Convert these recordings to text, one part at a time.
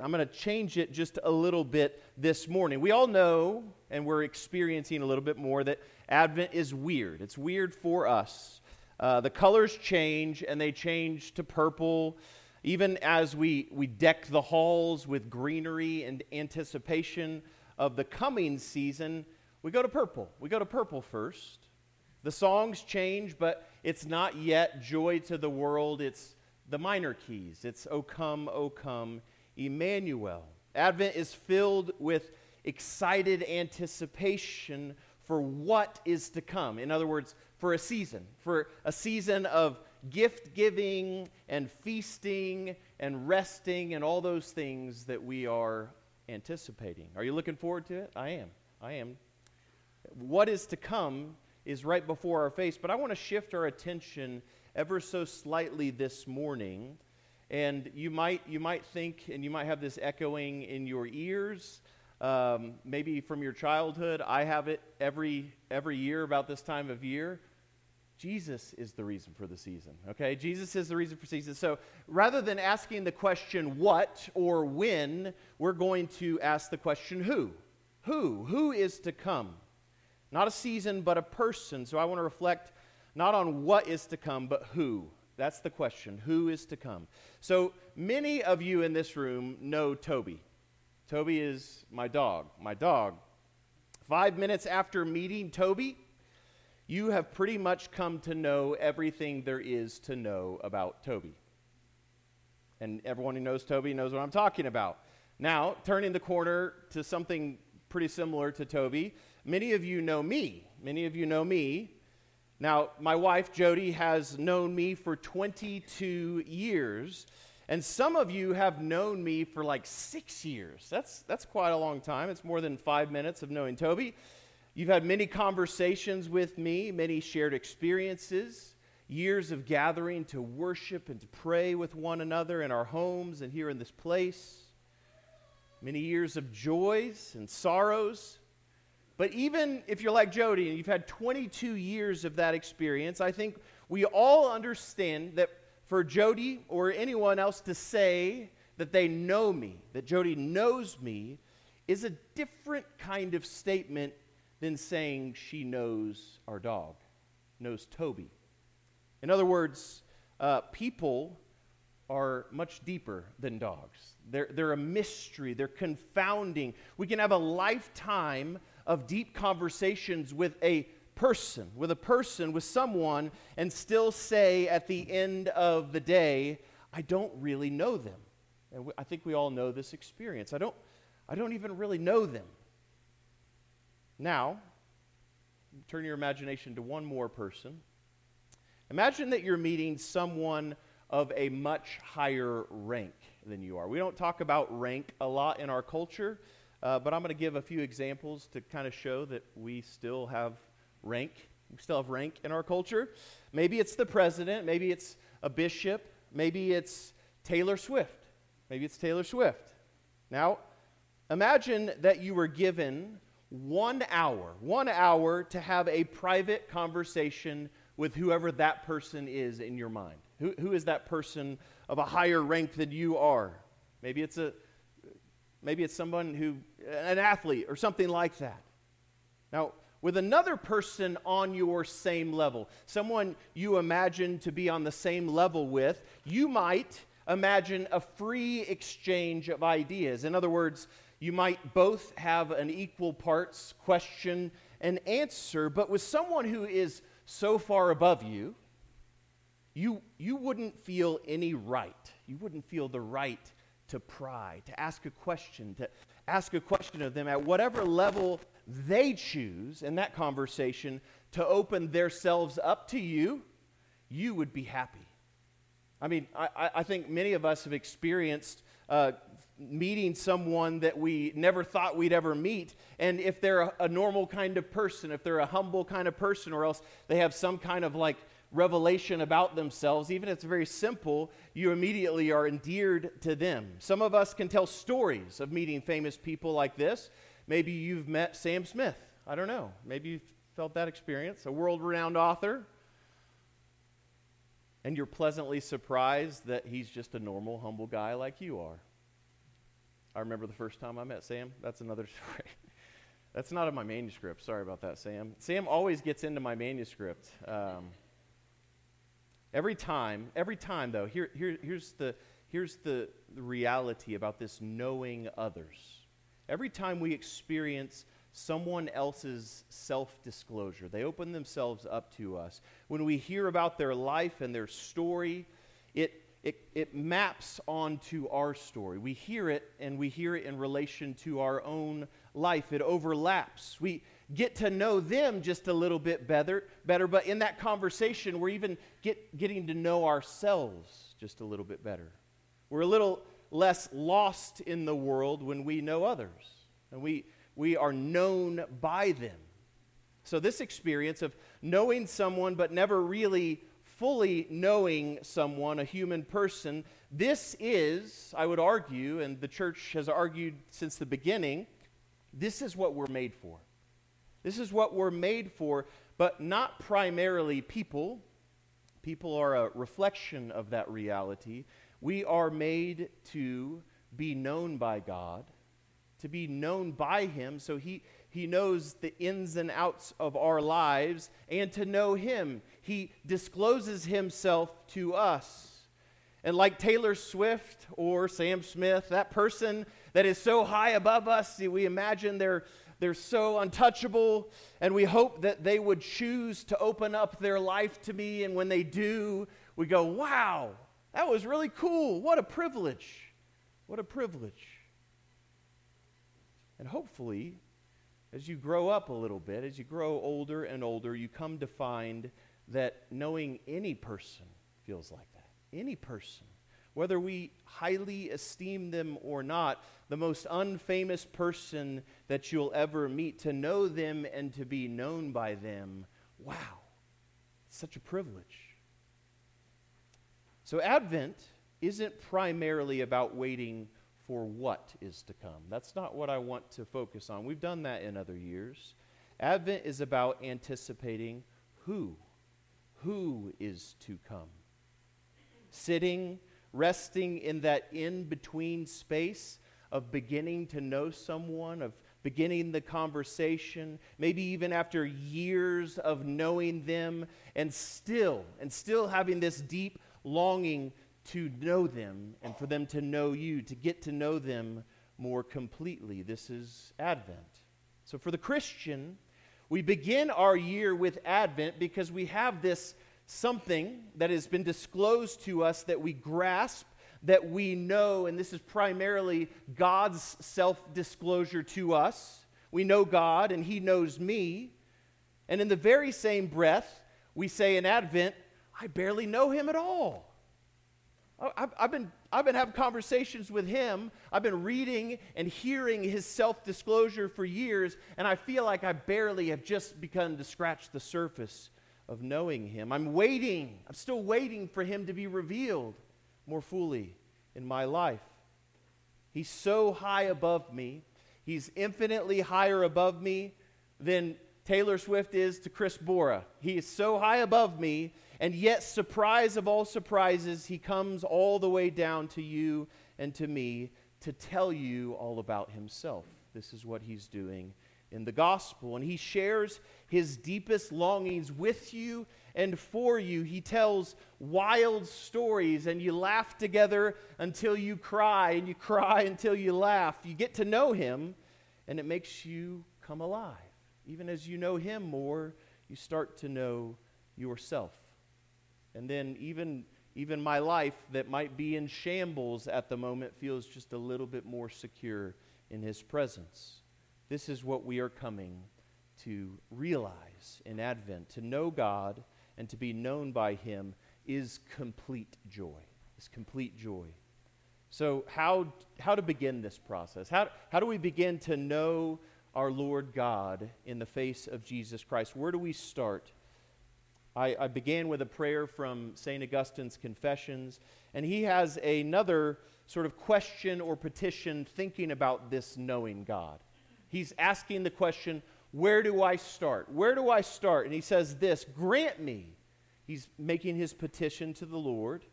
I'm going to change it just a little bit this morning. We all know, and we're experiencing a little bit more, that Advent is weird. It's weird for us. Uh, the colors change, and they change to purple. Even as we, we deck the halls with greenery and anticipation of the coming season, we go to purple. We go to purple first. The songs change, but it's not yet joy to the world. It's the minor keys. It's O come, O come, Emmanuel. Advent is filled with excited anticipation for what is to come. In other words, for a season, for a season of gift giving and feasting and resting and all those things that we are anticipating. Are you looking forward to it? I am. I am. What is to come is right before our face, but I want to shift our attention ever so slightly this morning and you might, you might think, and you might have this echoing in your ears, um, maybe from your childhood. I have it every, every year about this time of year. Jesus is the reason for the season, okay? Jesus is the reason for season. So rather than asking the question what or when, we're going to ask the question who. Who? Who is to come? Not a season, but a person. So I want to reflect not on what is to come, but who. That's the question. Who is to come? So many of you in this room know Toby. Toby is my dog. My dog. Five minutes after meeting Toby, you have pretty much come to know everything there is to know about Toby. And everyone who knows Toby knows what I'm talking about. Now, turning the corner to something pretty similar to Toby, many of you know me. Many of you know me now, my wife, Jody, has known me for 22 years, and some of you have known me for like six years. That's, that's quite a long time. It's more than five minutes of knowing Toby. You've had many conversations with me, many shared experiences, years of gathering to worship and to pray with one another in our homes and here in this place, many years of joys and sorrows but even if you're like Jody and you've had 22 years of that experience, I think we all understand that for Jody or anyone else to say that they know me, that Jody knows me, is a different kind of statement than saying she knows our dog, knows Toby. In other words, uh, people are much deeper than dogs. They're, they're a mystery, they're confounding. We can have a lifetime of deep conversations with a person, with a person, with someone, and still say at the end of the day, I don't really know them. And I think we all know this experience. I don't, I don't even really know them. Now, turn your imagination to one more person. Imagine that you're meeting someone of a much higher rank than you are. We don't talk about rank a lot in our culture. Uh, but I'm going to give a few examples to kind of show that we still have rank. We still have rank in our culture. Maybe it's the president. Maybe it's a bishop. Maybe it's Taylor Swift. Maybe it's Taylor Swift. Now, imagine that you were given one hour, one hour to have a private conversation with whoever that person is in your mind. Who, who is that person of a higher rank than you are? Maybe it's a maybe it's someone who an athlete or something like that. Now, with another person on your same level, someone you imagine to be on the same level with, you might imagine a free exchange of ideas. In other words, you might both have an equal parts question and answer, but with someone who is so far above you, you, you wouldn't feel any right. You wouldn't feel the right to pry, to ask a question, to ask a question of them at whatever level they choose in that conversation to open themselves up to you, you would be happy. I mean, I, I think many of us have experienced uh, meeting someone that we never thought we'd ever meet. And if they're a, a normal kind of person, if they're a humble kind of person, or else they have some kind of like revelation about themselves, even if it's very simple, you immediately are endeared to them. Some of us can tell stories of meeting famous people like this. Maybe you've met Sam Smith. I don't know. Maybe you've felt that experience. A world renowned author. And you're pleasantly surprised that he's just a normal, humble guy like you are. I remember the first time I met Sam. That's another story. That's not in my manuscript. Sorry about that, Sam. Sam always gets into my manuscript. Um, every time, every time, though, here, here, here's, the, here's the, reality about this knowing others. Every time we experience someone else's self disclosure, they open themselves up to us. When we hear about their life and their story, it, it, it maps onto our story. We hear it, and we hear it in relation to our own life. It overlaps. We get to know them just a little bit better, better but in that conversation, we're even get, getting to know ourselves just a little bit better. We're a little less lost in the world when we know others, and we, we are known by them. So, this experience of knowing someone but never really fully knowing someone, a human person, this is, I would argue, and the church has argued since the beginning, this is what we're made for. This is what we're made for, but not primarily people. People are a reflection of that reality. We are made to be known by God, to be known by Him, so He, he knows the ins and outs of our lives, and to know Him. He discloses himself to us. And like Taylor Swift or Sam Smith, that person that is so high above us, we imagine they're, they're so untouchable, and we hope that they would choose to open up their life to me. And when they do, we go, wow, that was really cool. What a privilege. What a privilege. And hopefully, as you grow up a little bit, as you grow older and older, you come to find that knowing any person feels like that. Any person. Whether we highly esteem them or not, the most unfamous person that you'll ever meet, to know them and to be known by them, wow, such a privilege. So, Advent isn't primarily about waiting for what is to come. That's not what I want to focus on. We've done that in other years. Advent is about anticipating who who is to come. Sitting, resting in that in between space of beginning to know someone, of beginning the conversation, maybe even after years of knowing them, and still, and still having this deep longing to know them and for them to know you, to get to know them more completely. This is Advent. So for the Christian, we begin our year with Advent because we have this something that has been disclosed to us that we grasp, that we know, and this is primarily God's self disclosure to us. We know God and He knows me. And in the very same breath, we say in Advent, I barely know Him at all. I've, I've, been, I've been having conversations with him. I've been reading and hearing his self disclosure for years, and I feel like I barely have just begun to scratch the surface of knowing him. I'm waiting. I'm still waiting for him to be revealed more fully in my life. He's so high above me. He's infinitely higher above me than Taylor Swift is to Chris Borah. He is so high above me and yet, surprise of all surprises, he comes all the way down to you and to me to tell you all about himself. This is what he's doing in the gospel. And he shares his deepest longings with you and for you. He tells wild stories, and you laugh together until you cry, and you cry until you laugh. You get to know him, and it makes you come alive. Even as you know him more, you start to know yourself. And then even even my life that might be in shambles at the moment feels just a little bit more secure in his presence. This is what we are coming to realize in Advent. To know God and to be known by him is complete joy. Is complete joy. So, how, how to begin this process? How, how do we begin to know our Lord God in the face of Jesus Christ? Where do we start? I, I began with a prayer from St. Augustine's Confessions, and he has another sort of question or petition thinking about this knowing God. He's asking the question, Where do I start? Where do I start? And he says this Grant me, he's making his petition to the Lord,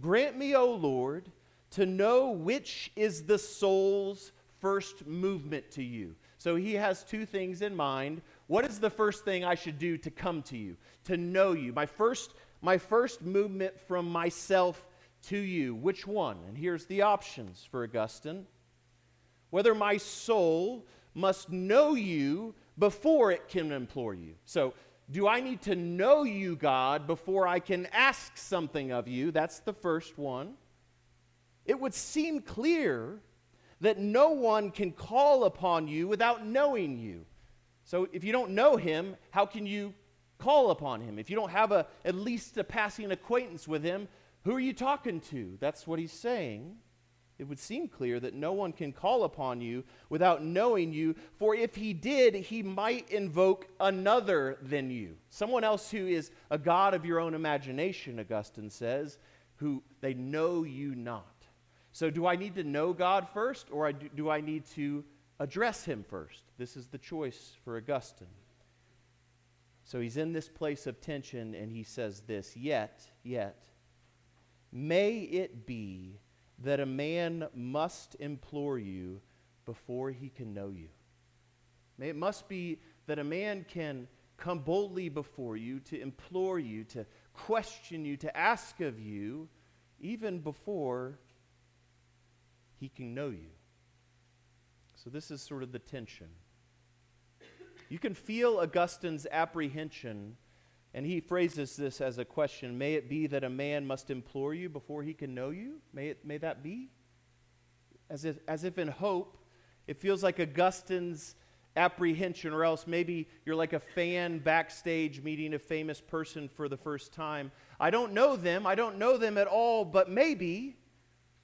grant me, O Lord, to know which is the soul's first movement to you. So he has two things in mind. What is the first thing I should do to come to you, to know you? My first, my first movement from myself to you. Which one? And here's the options for Augustine. Whether my soul must know you before it can implore you. So, do I need to know you, God, before I can ask something of you? That's the first one. It would seem clear that no one can call upon you without knowing you. So if you don't know him, how can you call upon him? If you don't have a, at least a passing acquaintance with him, who are you talking to? That's what he's saying. It would seem clear that no one can call upon you without knowing you, for if he did, he might invoke another than you. Someone else who is a God of your own imagination, Augustine says, who they know you not. So, do I need to know God first, or do I need to address him first? This is the choice for Augustine. So, he's in this place of tension, and he says this Yet, yet, may it be that a man must implore you before he can know you. It must be that a man can come boldly before you to implore you, to question you, to ask of you, even before he can know you. So, this is sort of the tension. You can feel Augustine's apprehension, and he phrases this as a question May it be that a man must implore you before he can know you? May, it, may that be? As if, as if in hope, it feels like Augustine's apprehension, or else maybe you're like a fan backstage meeting a famous person for the first time. I don't know them, I don't know them at all, but maybe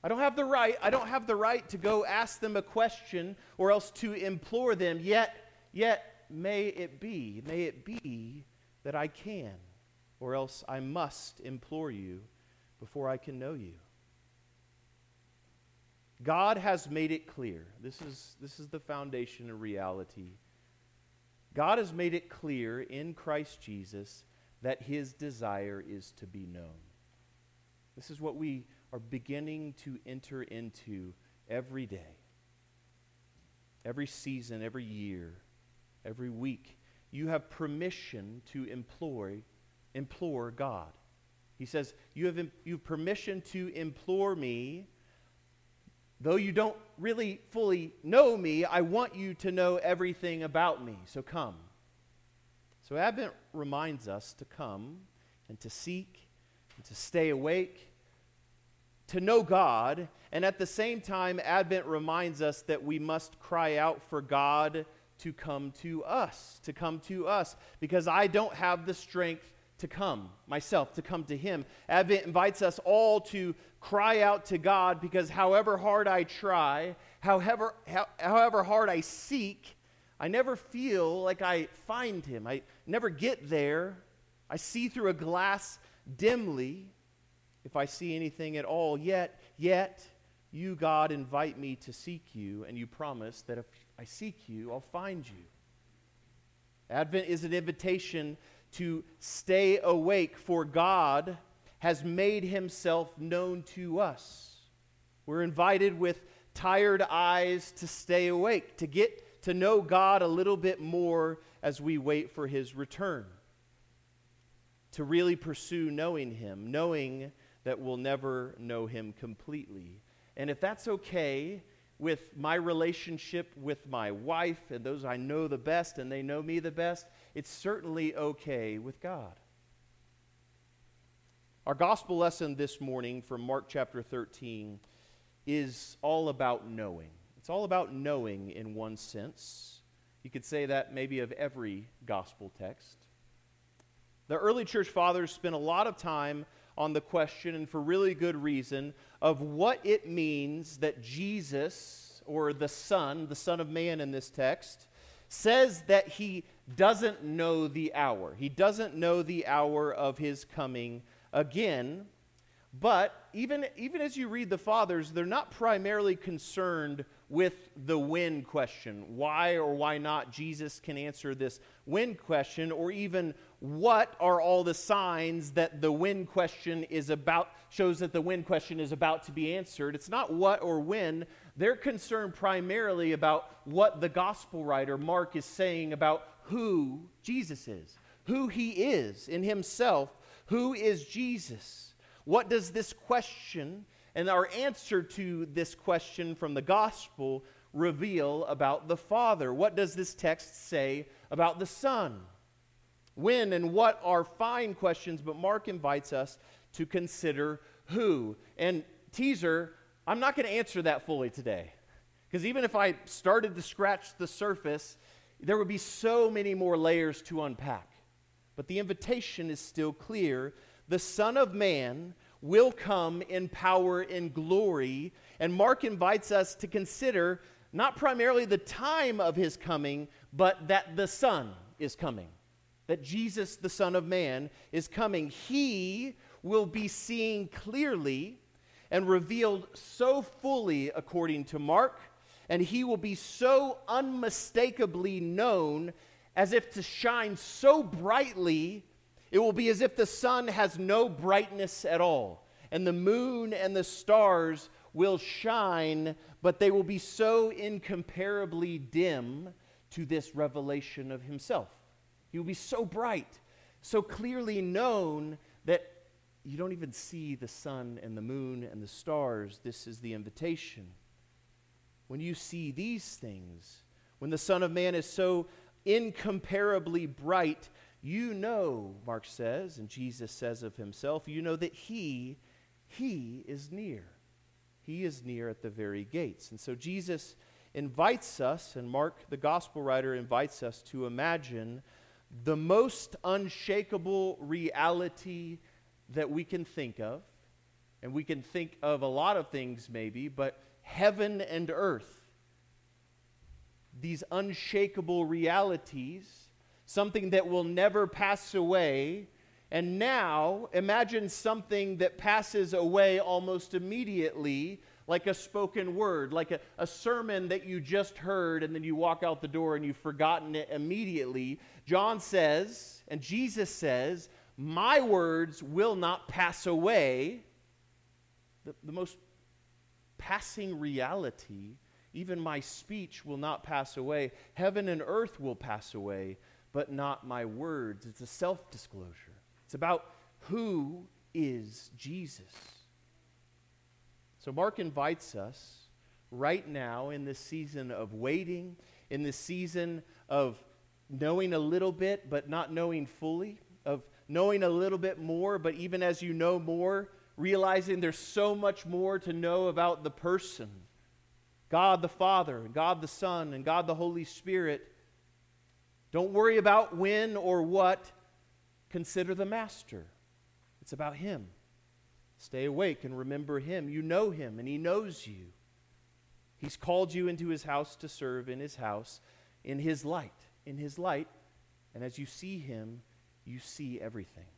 I don't have the right, I don't have the right to go ask them a question or else to implore them. Yet, yet may it be, may it be that I can, or else I must implore you before I can know you. God has made it clear. This is, this is the foundation of reality. God has made it clear in Christ Jesus that his desire is to be known. This is what we are beginning to enter into every day, every season, every year, every week. You have permission to employ, implore God. He says, you have, you have permission to implore me. Though you don't really fully know me, I want you to know everything about me. So come. So Advent reminds us to come and to seek and to stay awake to know God, and at the same time, Advent reminds us that we must cry out for God to come to us, to come to us, because I don't have the strength to come myself, to come to Him. Advent invites us all to cry out to God because however hard I try, however, how, however hard I seek, I never feel like I find Him. I never get there. I see through a glass dimly if I see anything at all. Yet, yet, you, God, invite me to seek you, and you promise that if I seek you, I'll find you. Advent is an invitation to stay awake, for God has made himself known to us. We're invited with tired eyes to stay awake, to get to know God a little bit more as we wait for his return, to really pursue knowing him, knowing that we'll never know him completely. And if that's okay with my relationship with my wife and those I know the best and they know me the best, it's certainly okay with God. Our gospel lesson this morning from Mark chapter 13 is all about knowing. It's all about knowing in one sense. You could say that maybe of every gospel text. The early church fathers spent a lot of time on the question, and for really good reason, of what it means that Jesus, or the Son, the Son of Man in this text, says that he doesn't know the hour. He doesn't know the hour of his coming again. But even, even as you read the fathers, they're not primarily concerned with the when question. Why or why not Jesus can answer this when question, or even what are all the signs that the when question is about, shows that the when question is about to be answered. It's not what or when. They're concerned primarily about what the gospel writer, Mark, is saying about who Jesus is, who he is in himself. Who is Jesus? What does this question and our answer to this question from the gospel reveal about the Father? What does this text say about the Son? When and what are fine questions, but Mark invites us to consider who. And teaser, I'm not going to answer that fully today. Because even if I started to scratch the surface, there would be so many more layers to unpack. But the invitation is still clear. The Son of Man will come in power and glory. And Mark invites us to consider not primarily the time of his coming, but that the Son is coming that Jesus, the Son of Man, is coming. He will be seen clearly and revealed so fully, according to Mark, and he will be so unmistakably known as if to shine so brightly, it will be as if the sun has no brightness at all, and the moon and the stars will shine, but they will be so incomparably dim to this revelation of himself. He will be so bright, so clearly known that you don't even see the sun and the moon and the stars. This is the invitation. When you see these things, when the Son of Man is so incomparably bright, you know, Mark says, and Jesus says of himself, you know that he, he is near. He is near at the very gates. And so Jesus invites us, and Mark, the gospel writer, invites us to imagine the most unshakable reality that we can think of. And we can think of a lot of things, maybe, but heaven and earth, these unshakable realities, something that will never pass away. And now, imagine something that passes away almost immediately like a spoken word, like a, a sermon that you just heard and then you walk out the door and you've forgotten it immediately. John says, and Jesus says, My words will not pass away. The, the most passing reality, even my speech will not pass away. Heaven and earth will pass away, but not my words. It's a self disclosure. It's about who is Jesus. So, Mark invites us right now in this season of waiting, in this season of knowing a little bit but not knowing fully, of knowing a little bit more, but even as you know more, realizing there's so much more to know about the person God the Father, and God the Son, and God the Holy Spirit. Don't worry about when or what, consider the Master. It's about Him. Stay awake and remember him. You know him, and he knows you. He's called you into his house to serve in his house, in his light. In his light. And as you see him, you see everything.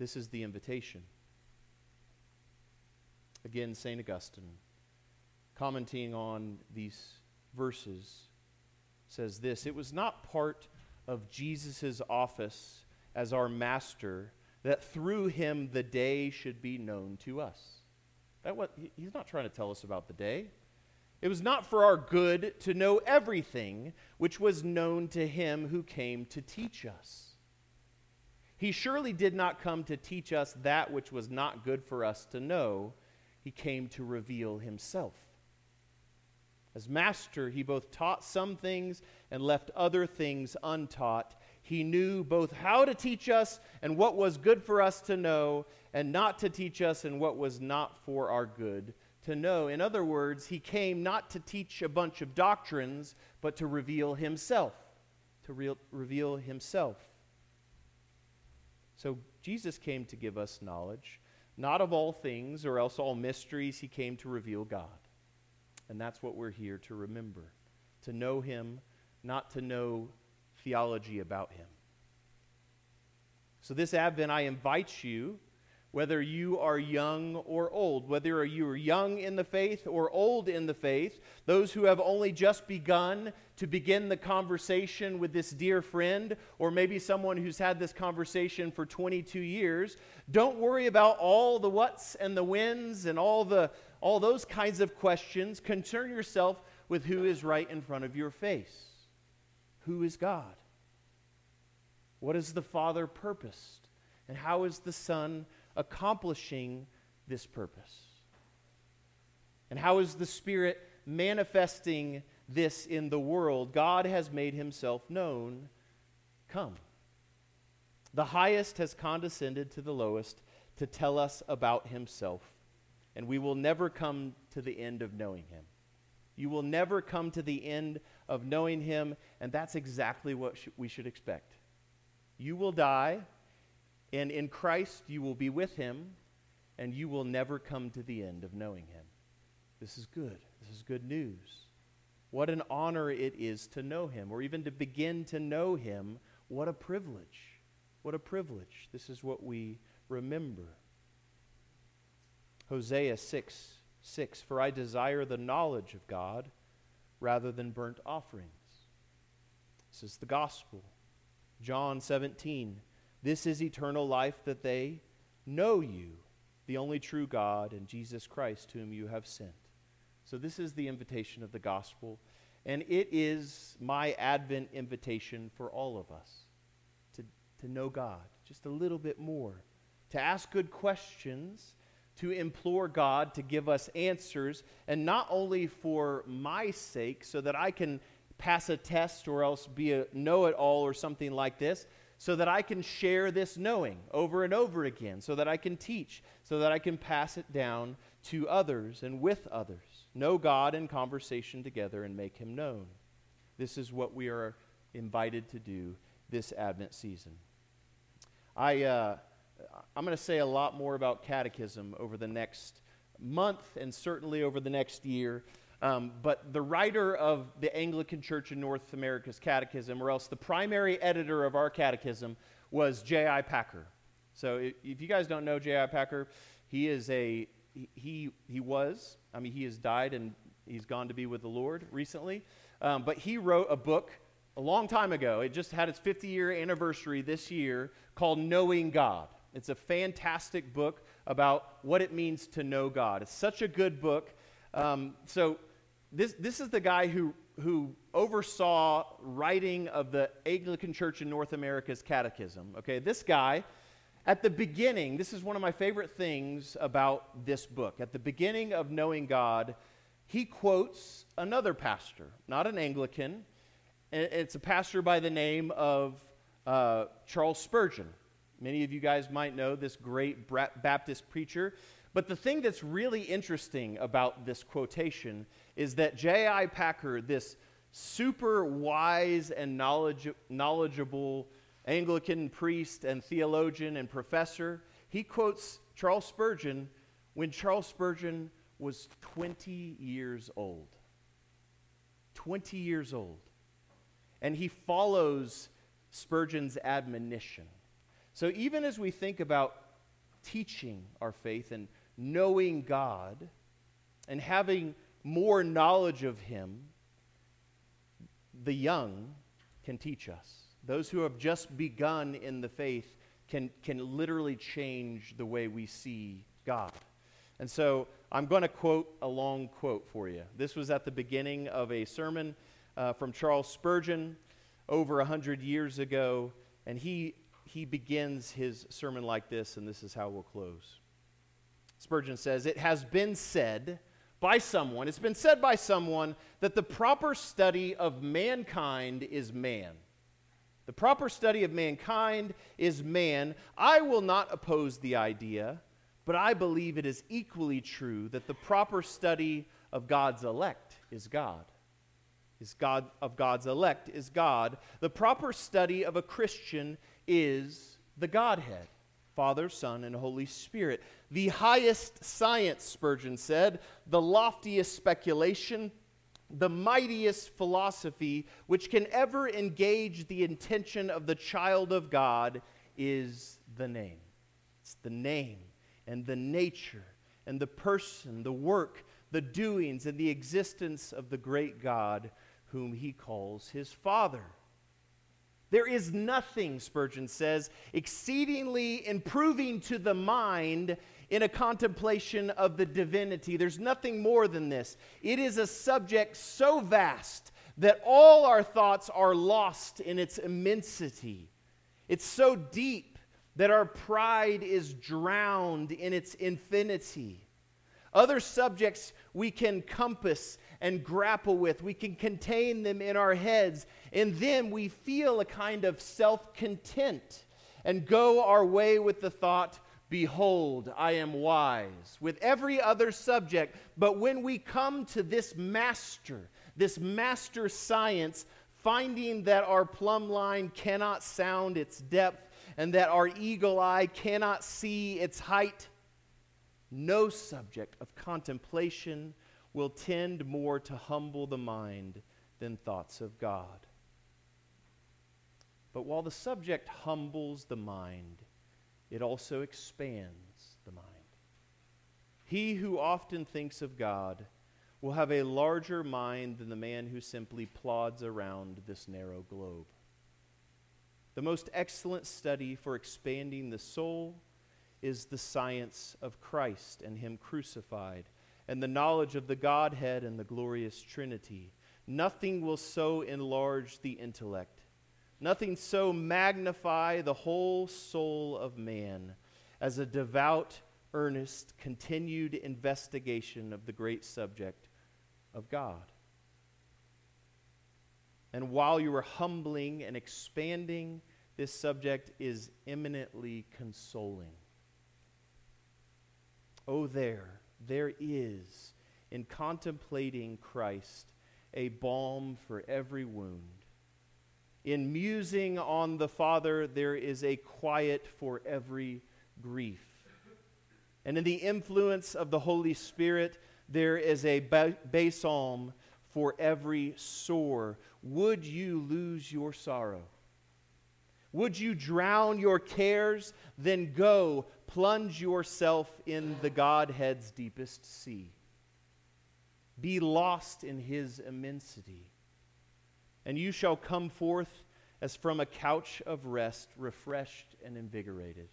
This is the invitation. Again, St. Augustine, commenting on these verses, says this It was not part of Jesus' office as our master that through him the day should be known to us. That what, he's not trying to tell us about the day. It was not for our good to know everything which was known to him who came to teach us. He surely did not come to teach us that which was not good for us to know. He came to reveal himself. As master, he both taught some things and left other things untaught he knew both how to teach us and what was good for us to know, and not to teach us and what was not for our good to know. In other words, he came not to teach a bunch of doctrines, but to reveal himself. To re- reveal himself. So Jesus came to give us knowledge, not of all things or else all mysteries. He came to reveal God. And that's what we're here to remember to know him, not to know theology about him. So, this Advent, I invite you whether you are young or old, whether you are young in the faith or old in the faith, those who have only just begun to begin the conversation with this dear friend, or maybe someone who's had this conversation for 22 years, don't worry about all the whats and the whens and all, the, all those kinds of questions. Concern yourself with who is right in front of your face. Who is God? What is the Father purposed? And how is the Son accomplishing this purpose? And how is the Spirit manifesting this in the world? God has made himself known. Come. The highest has condescended to the lowest to tell us about himself, and we will never come to the end of knowing him. You will never come to the end of knowing him, and that's exactly what sh- we should expect. You will die, and in Christ, you will be with him, and you will never come to the end of knowing him. This is good. This is good news. What an honor it is to know him, or even to begin to know him. What a privilege. What a privilege. This is what we remember. Hosea 6 6 For I desire the knowledge of God rather than burnt offerings. This is the gospel. John 17 this is eternal life that they know you, the only true God, and Jesus Christ, whom you have sent. So, this is the invitation of the gospel, and it is my Advent invitation for all of us to, to know God just a little bit more, to ask good questions, to implore God to give us answers, and not only for my sake, so that I can pass a test or else be a know it all or something like this so that I can share this knowing over and over again, so that I can teach, so that I can pass it down to others and with others. Know God in conversation together and make him known. This is what we are invited to do this Advent season. I, uh, I'm going to say a lot more about catechism over the next month and certainly over the next year. Um, but the writer of the Anglican Church in North America's catechism, or else the primary editor of our catechism, was J.I. Packer. So if you guys don't know J.I. Packer, he is a he he was I mean he has died and he's gone to be with the Lord recently, um, but he wrote a book a long time ago. It just had its 50 year anniversary this year called Knowing God. It's a fantastic book about what it means to know God. It's such a good book. Um, so this, this is the guy who, who oversaw writing of the Anglican Church in North America's catechism. Okay, this guy, at the beginning, this is one of my favorite things about this book. At the beginning of Knowing God, he quotes another pastor, not an Anglican. It's a pastor by the name of uh, Charles Spurgeon. Many of you guys might know this great Baptist preacher. But the thing that's really interesting about this quotation is that J.I. Packer, this super wise and knowledge, knowledgeable Anglican priest and theologian and professor, he quotes Charles Spurgeon when Charles Spurgeon was 20 years old. 20 years old. And he follows Spurgeon's admonition. So even as we think about teaching our faith and knowing God and having more knowledge of Him, the young can teach us. Those who have just begun in the faith can, can literally change the way we see God. And so I'm going to quote a long quote for you. This was at the beginning of a sermon uh, from Charles Spurgeon over 100 years ago, and he, he begins his sermon like this, and this is how we'll close. Spurgeon says, It has been said by someone, it's been said by someone that the proper study of mankind is man. The proper study of mankind is man. I will not oppose the idea, but I believe it is equally true that the proper study of God's elect is God. Is God of God's elect is God. The proper study of a Christian is the Godhead. Father, Son, and Holy Spirit. The highest science, Spurgeon said, the loftiest speculation, the mightiest philosophy which can ever engage the intention of the child of God is the name. It's the name. and the nature and the person, the work, the doings, and the existence of the great God whom he calls his Father. There is nothing, Spurgeon says, exceedingly improving to the mind in a contemplation of the divinity. There's nothing more than this. It is a subject so vast that all our thoughts are lost in its immensity. It's so deep that our pride is drowned in its infinity. Other subjects we can compass and grapple with, we can contain them in our heads, and then we feel a kind of self content and go our way with the thought, Behold, I am wise, with every other subject. But when we come to this master, this master science, finding that our plumb line cannot sound its depth and that our eagle eye cannot see its height, no subject of contemplation will tend more to humble the mind than thoughts of God. But while the subject humbles the mind, it also expands the mind. He who often thinks of God will have a larger mind than the man who simply plods around this narrow globe. The most excellent study for expanding the soul is the science of Christ and Him crucified, and the knowledge of the Godhead and the glorious Trinity. Nothing will so enlarge the intellect Nothing so magnify the whole soul of man as a devout, earnest, continued investigation of the great subject of God. And while you are humbling and expanding, this subject is eminently consoling. Oh, there, there is, in contemplating Christ, a balm for every wound in musing on the Father, there is a quiet for every grief. And in the influence of the Holy Spirit, there is a balsam for every sore. Would you lose your sorrow? Would you drown your cares? Then go, plunge yourself in the Godhead's deepest sea. Be lost in his immensity and you shall come forth as from a couch of rest, refreshed and invigorated.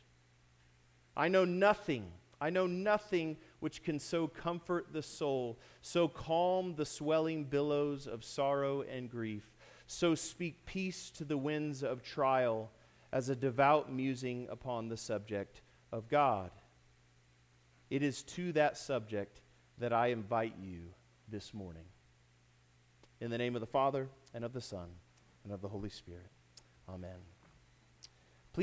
I know nothing, I know nothing which can so comfort the soul, so calm the swelling billows of sorrow and grief, so speak peace to the winds of trial as a devout musing upon the subject of God. It is to that subject that I invite you this morning. In the name of the Father, and of the Son, and of the Holy Spirit. Amen.